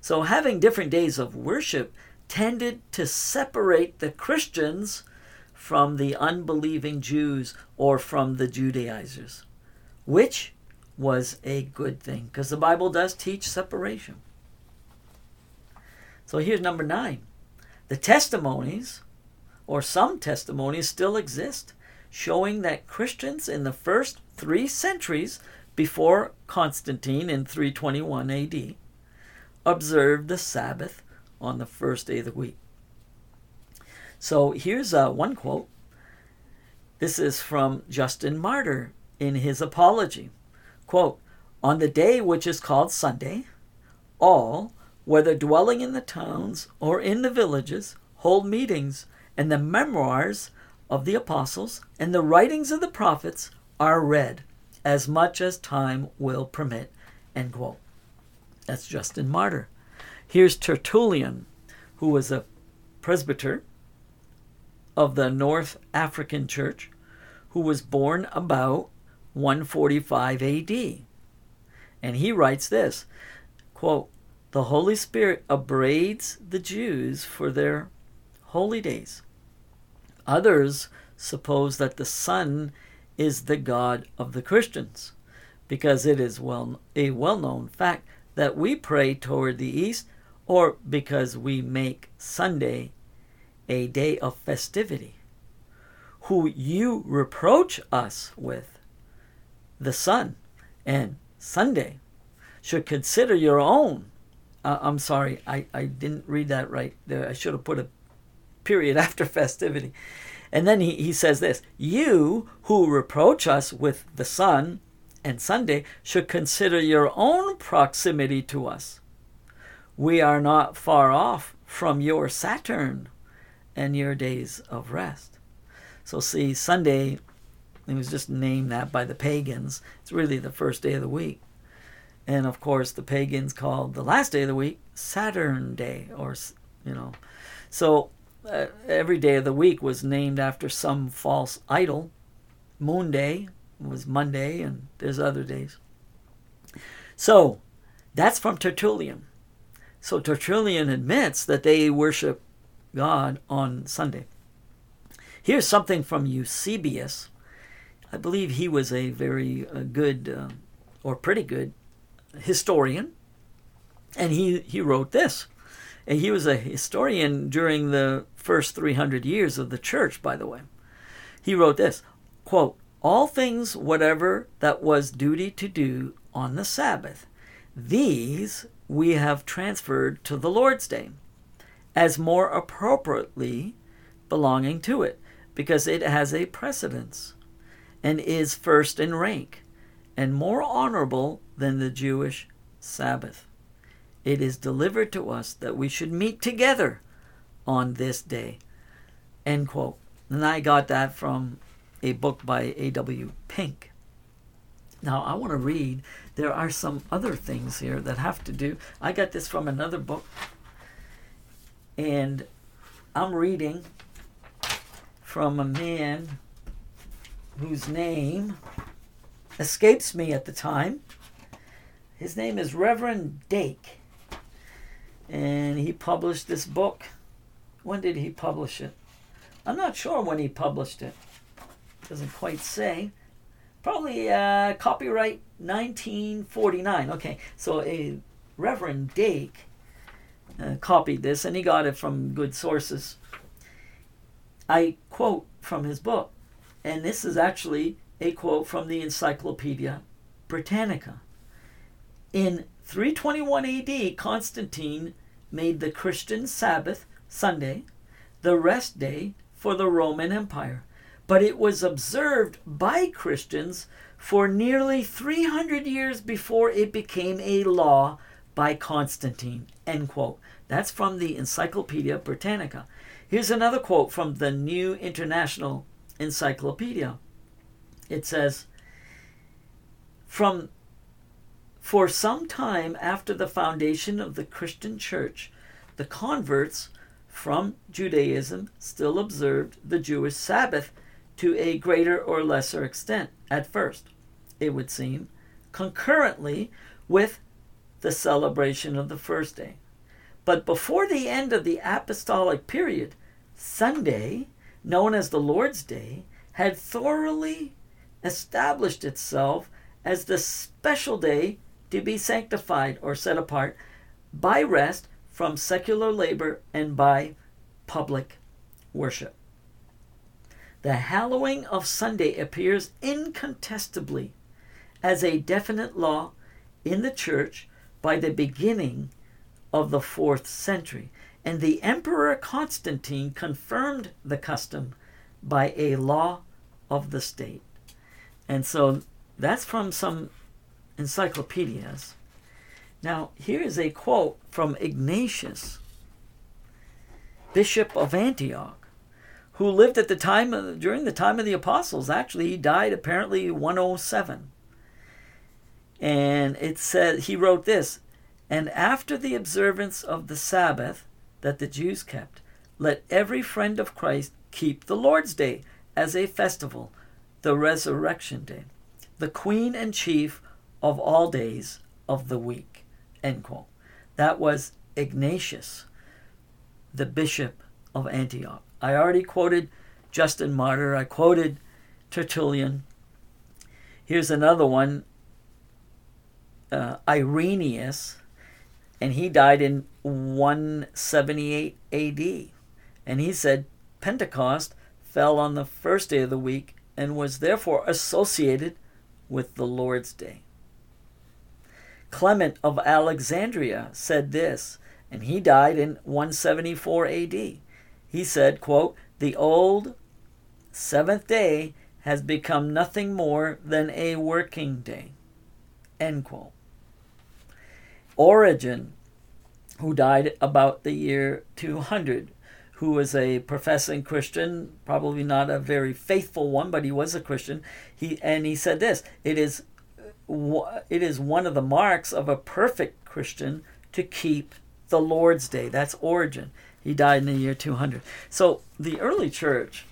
So having different days of worship tended to separate the Christians from the unbelieving Jews or from the Judaizers, which was a good thing because the Bible does teach separation. So here's number nine the testimonies, or some testimonies, still exist showing that Christians in the first three centuries before Constantine in 321 AD observed the Sabbath on the first day of the week. So here's uh, one quote. This is from Justin Martyr in his apology. Quote, On the day which is called Sunday, all, whether dwelling in the towns or in the villages, hold meetings, and the memoirs of the apostles and the writings of the prophets are read as much as time will permit. End quote. That's Justin Martyr. Here's Tertullian, who was a presbyter of the North African Church, who was born about 145 AD. And he writes this quote, The Holy Spirit upbraids the Jews for their holy days. Others suppose that the sun is the God of the Christians, because it is well, a well known fact that we pray toward the east or because we make Sunday a day of festivity, who you reproach us with, the sun and Sunday, should consider your own. Uh, I'm sorry, I, I didn't read that right. There, I should have put a period after festivity. And then he, he says this You who reproach us with the sun and Sunday should consider your own proximity to us we are not far off from your Saturn and your days of rest. So, see, Sunday, it was just named that by the pagans. It's really the first day of the week. And of course, the pagans called the last day of the week Saturn Day, or, you know. So, uh, every day of the week was named after some false idol. Moon Day was Monday, and there's other days. So, that's from Tertullian. So Tertullian admits that they worship God on Sunday. Here's something from Eusebius. I believe he was a very uh, good uh, or pretty good historian, and he, he wrote this. And he was a historian during the first 300 years of the church, by the way. He wrote this quote, All things whatever that was duty to do on the Sabbath, these we have transferred to the Lord's Day as more appropriately belonging to it, because it has a precedence and is first in rank and more honorable than the Jewish Sabbath. It is delivered to us that we should meet together on this day. End quote. And I got that from a book by A.W. Pink. Now, I want to read. There are some other things here that have to do. I got this from another book. And I'm reading from a man whose name escapes me at the time. His name is Reverend Dake. And he published this book. When did he publish it? I'm not sure when he published it. Doesn't quite say. Probably uh, copyright 1949. Okay, so a Reverend Dake uh, copied this and he got it from good sources. I quote from his book, and this is actually a quote from the Encyclopedia Britannica. In 321 AD, Constantine made the Christian Sabbath, Sunday, the rest day for the Roman Empire, but it was observed by Christians for nearly 300 years before it became a law by Constantine. End quote. That's from the Encyclopedia Britannica. Here's another quote from the New International Encyclopedia. It says, From for some time after the foundation of the Christian church, the converts from Judaism still observed the Jewish Sabbath to a greater or lesser extent at first, it would seem, concurrently with the celebration of the first day. But before the end of the apostolic period, Sunday, known as the Lord's Day, had thoroughly established itself as the special day to be sanctified or set apart by rest from secular labor and by public worship. The hallowing of Sunday appears incontestably as a definite law in the church by the beginning of the fourth century, and the Emperor Constantine confirmed the custom by a law of the state. And so that's from some encyclopedias. Now, here is a quote from Ignatius, Bishop of Antioch, who lived at the time of, during the time of the apostles. Actually, he died apparently 107. And it said he wrote this, and after the observance of the Sabbath that the Jews kept, let every friend of Christ keep the Lord's Day as a festival, the resurrection day, the queen and chief of all days of the week. That was Ignatius, the bishop of Antioch. I already quoted Justin Martyr, I quoted Tertullian. Here's another one uh, Irenaeus, and he died in 178 AD. And he said Pentecost fell on the first day of the week and was therefore associated with the Lord's Day. Clement of Alexandria said this, and he died in 174 AD. He said, quote, The old seventh day has become nothing more than a working day. End quote. Origen, who died about the year 200, who was a professing Christian, probably not a very faithful one, but he was a Christian. He and he said this: it is it is one of the marks of a perfect Christian to keep the Lord's Day. That's Origen. He died in the year 200. So the early church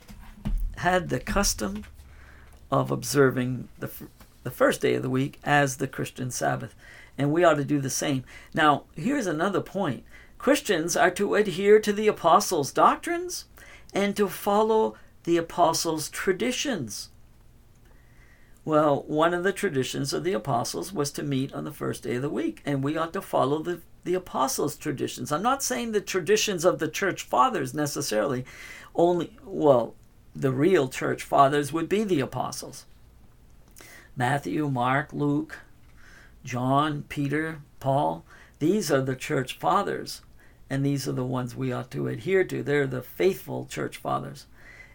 had the custom of observing the the first day of the week as the Christian Sabbath, and we ought to do the same. Now, here's another point. Christians are to adhere to the apostles' doctrines and to follow the apostles' traditions. Well, one of the traditions of the apostles was to meet on the first day of the week, and we ought to follow the, the apostles' traditions. I'm not saying the traditions of the church fathers necessarily, only, well, the real church fathers would be the apostles Matthew, Mark, Luke, John, Peter, Paul. These are the church fathers, and these are the ones we ought to adhere to. They're the faithful church fathers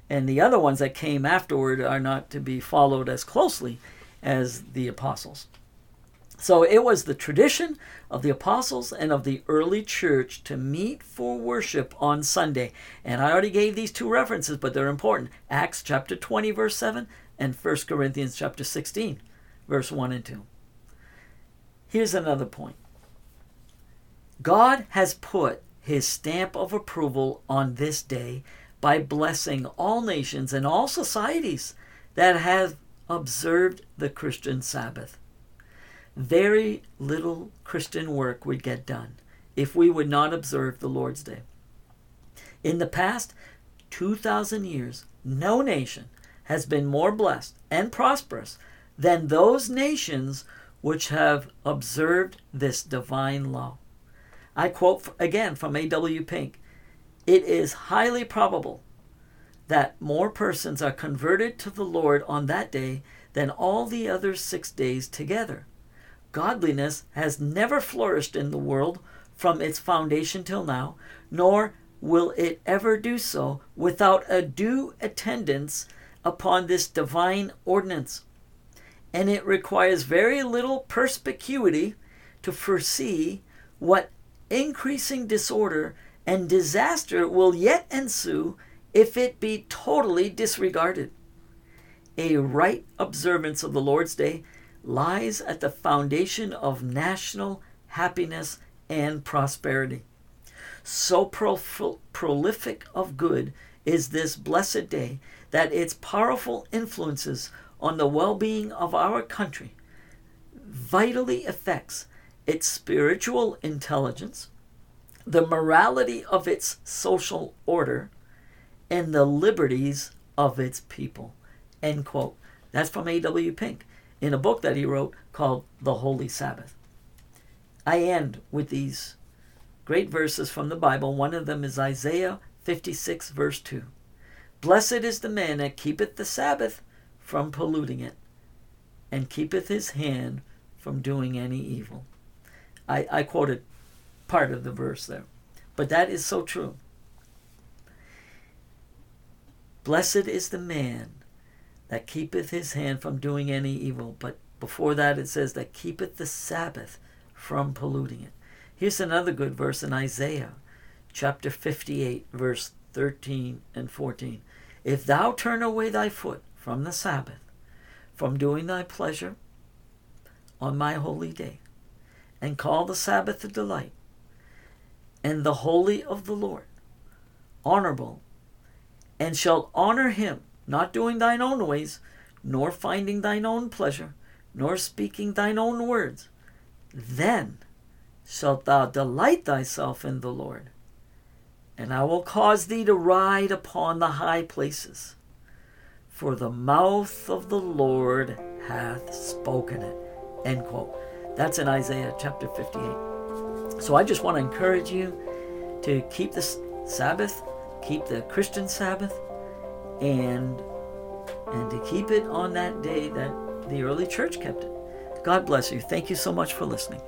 and the other ones that came afterward are not to be followed as closely as the apostles. So it was the tradition of the apostles and of the early church to meet for worship on Sunday. And I already gave these two references, but they're important. Acts chapter 20 verse 7 and 1 Corinthians chapter 16 verse 1 and 2. Here's another point. God has put his stamp of approval on this day by blessing all nations and all societies that have observed the Christian Sabbath. Very little Christian work would get done if we would not observe the Lord's Day. In the past 2,000 years, no nation has been more blessed and prosperous than those nations which have observed this divine law. I quote again from A.W. Pink it is highly probable that more persons are converted to the Lord on that day than all the other six days together. Godliness has never flourished in the world from its foundation till now, nor will it ever do so without a due attendance upon this divine ordinance. And it requires very little perspicuity to foresee what increasing disorder and disaster will yet ensue if it be totally disregarded. A right observance of the Lord's Day lies at the foundation of national happiness and prosperity. So pro- prolific of good is this blessed day that its powerful influences on the well being of our country vitally affects its spiritual intelligence, the morality of its social order, and the liberties of its people. End quote. That's from A.W. Pink in a book that he wrote called The Holy Sabbath. I end with these great verses from the Bible. One of them is Isaiah 56, verse 2. Blessed is the man that keepeth the Sabbath from polluting it, and keepeth his hand from doing any evil. I, I quoted part of the verse there. But that is so true. Blessed is the man that keepeth his hand from doing any evil. But before that, it says that keepeth the Sabbath from polluting it. Here's another good verse in Isaiah chapter 58, verse 13 and 14. If thou turn away thy foot from the Sabbath, from doing thy pleasure on my holy day, and call the Sabbath a delight, and the holy of the Lord, honorable, and shalt honor him, not doing thine own ways, nor finding thine own pleasure, nor speaking thine own words, then shalt thou delight thyself in the Lord. And I will cause thee to ride upon the high places, for the mouth of the Lord hath spoken it. End quote. That's in Isaiah chapter 58. So I just want to encourage you to keep the Sabbath, keep the Christian Sabbath, and and to keep it on that day that the early church kept it. God bless you. Thank you so much for listening.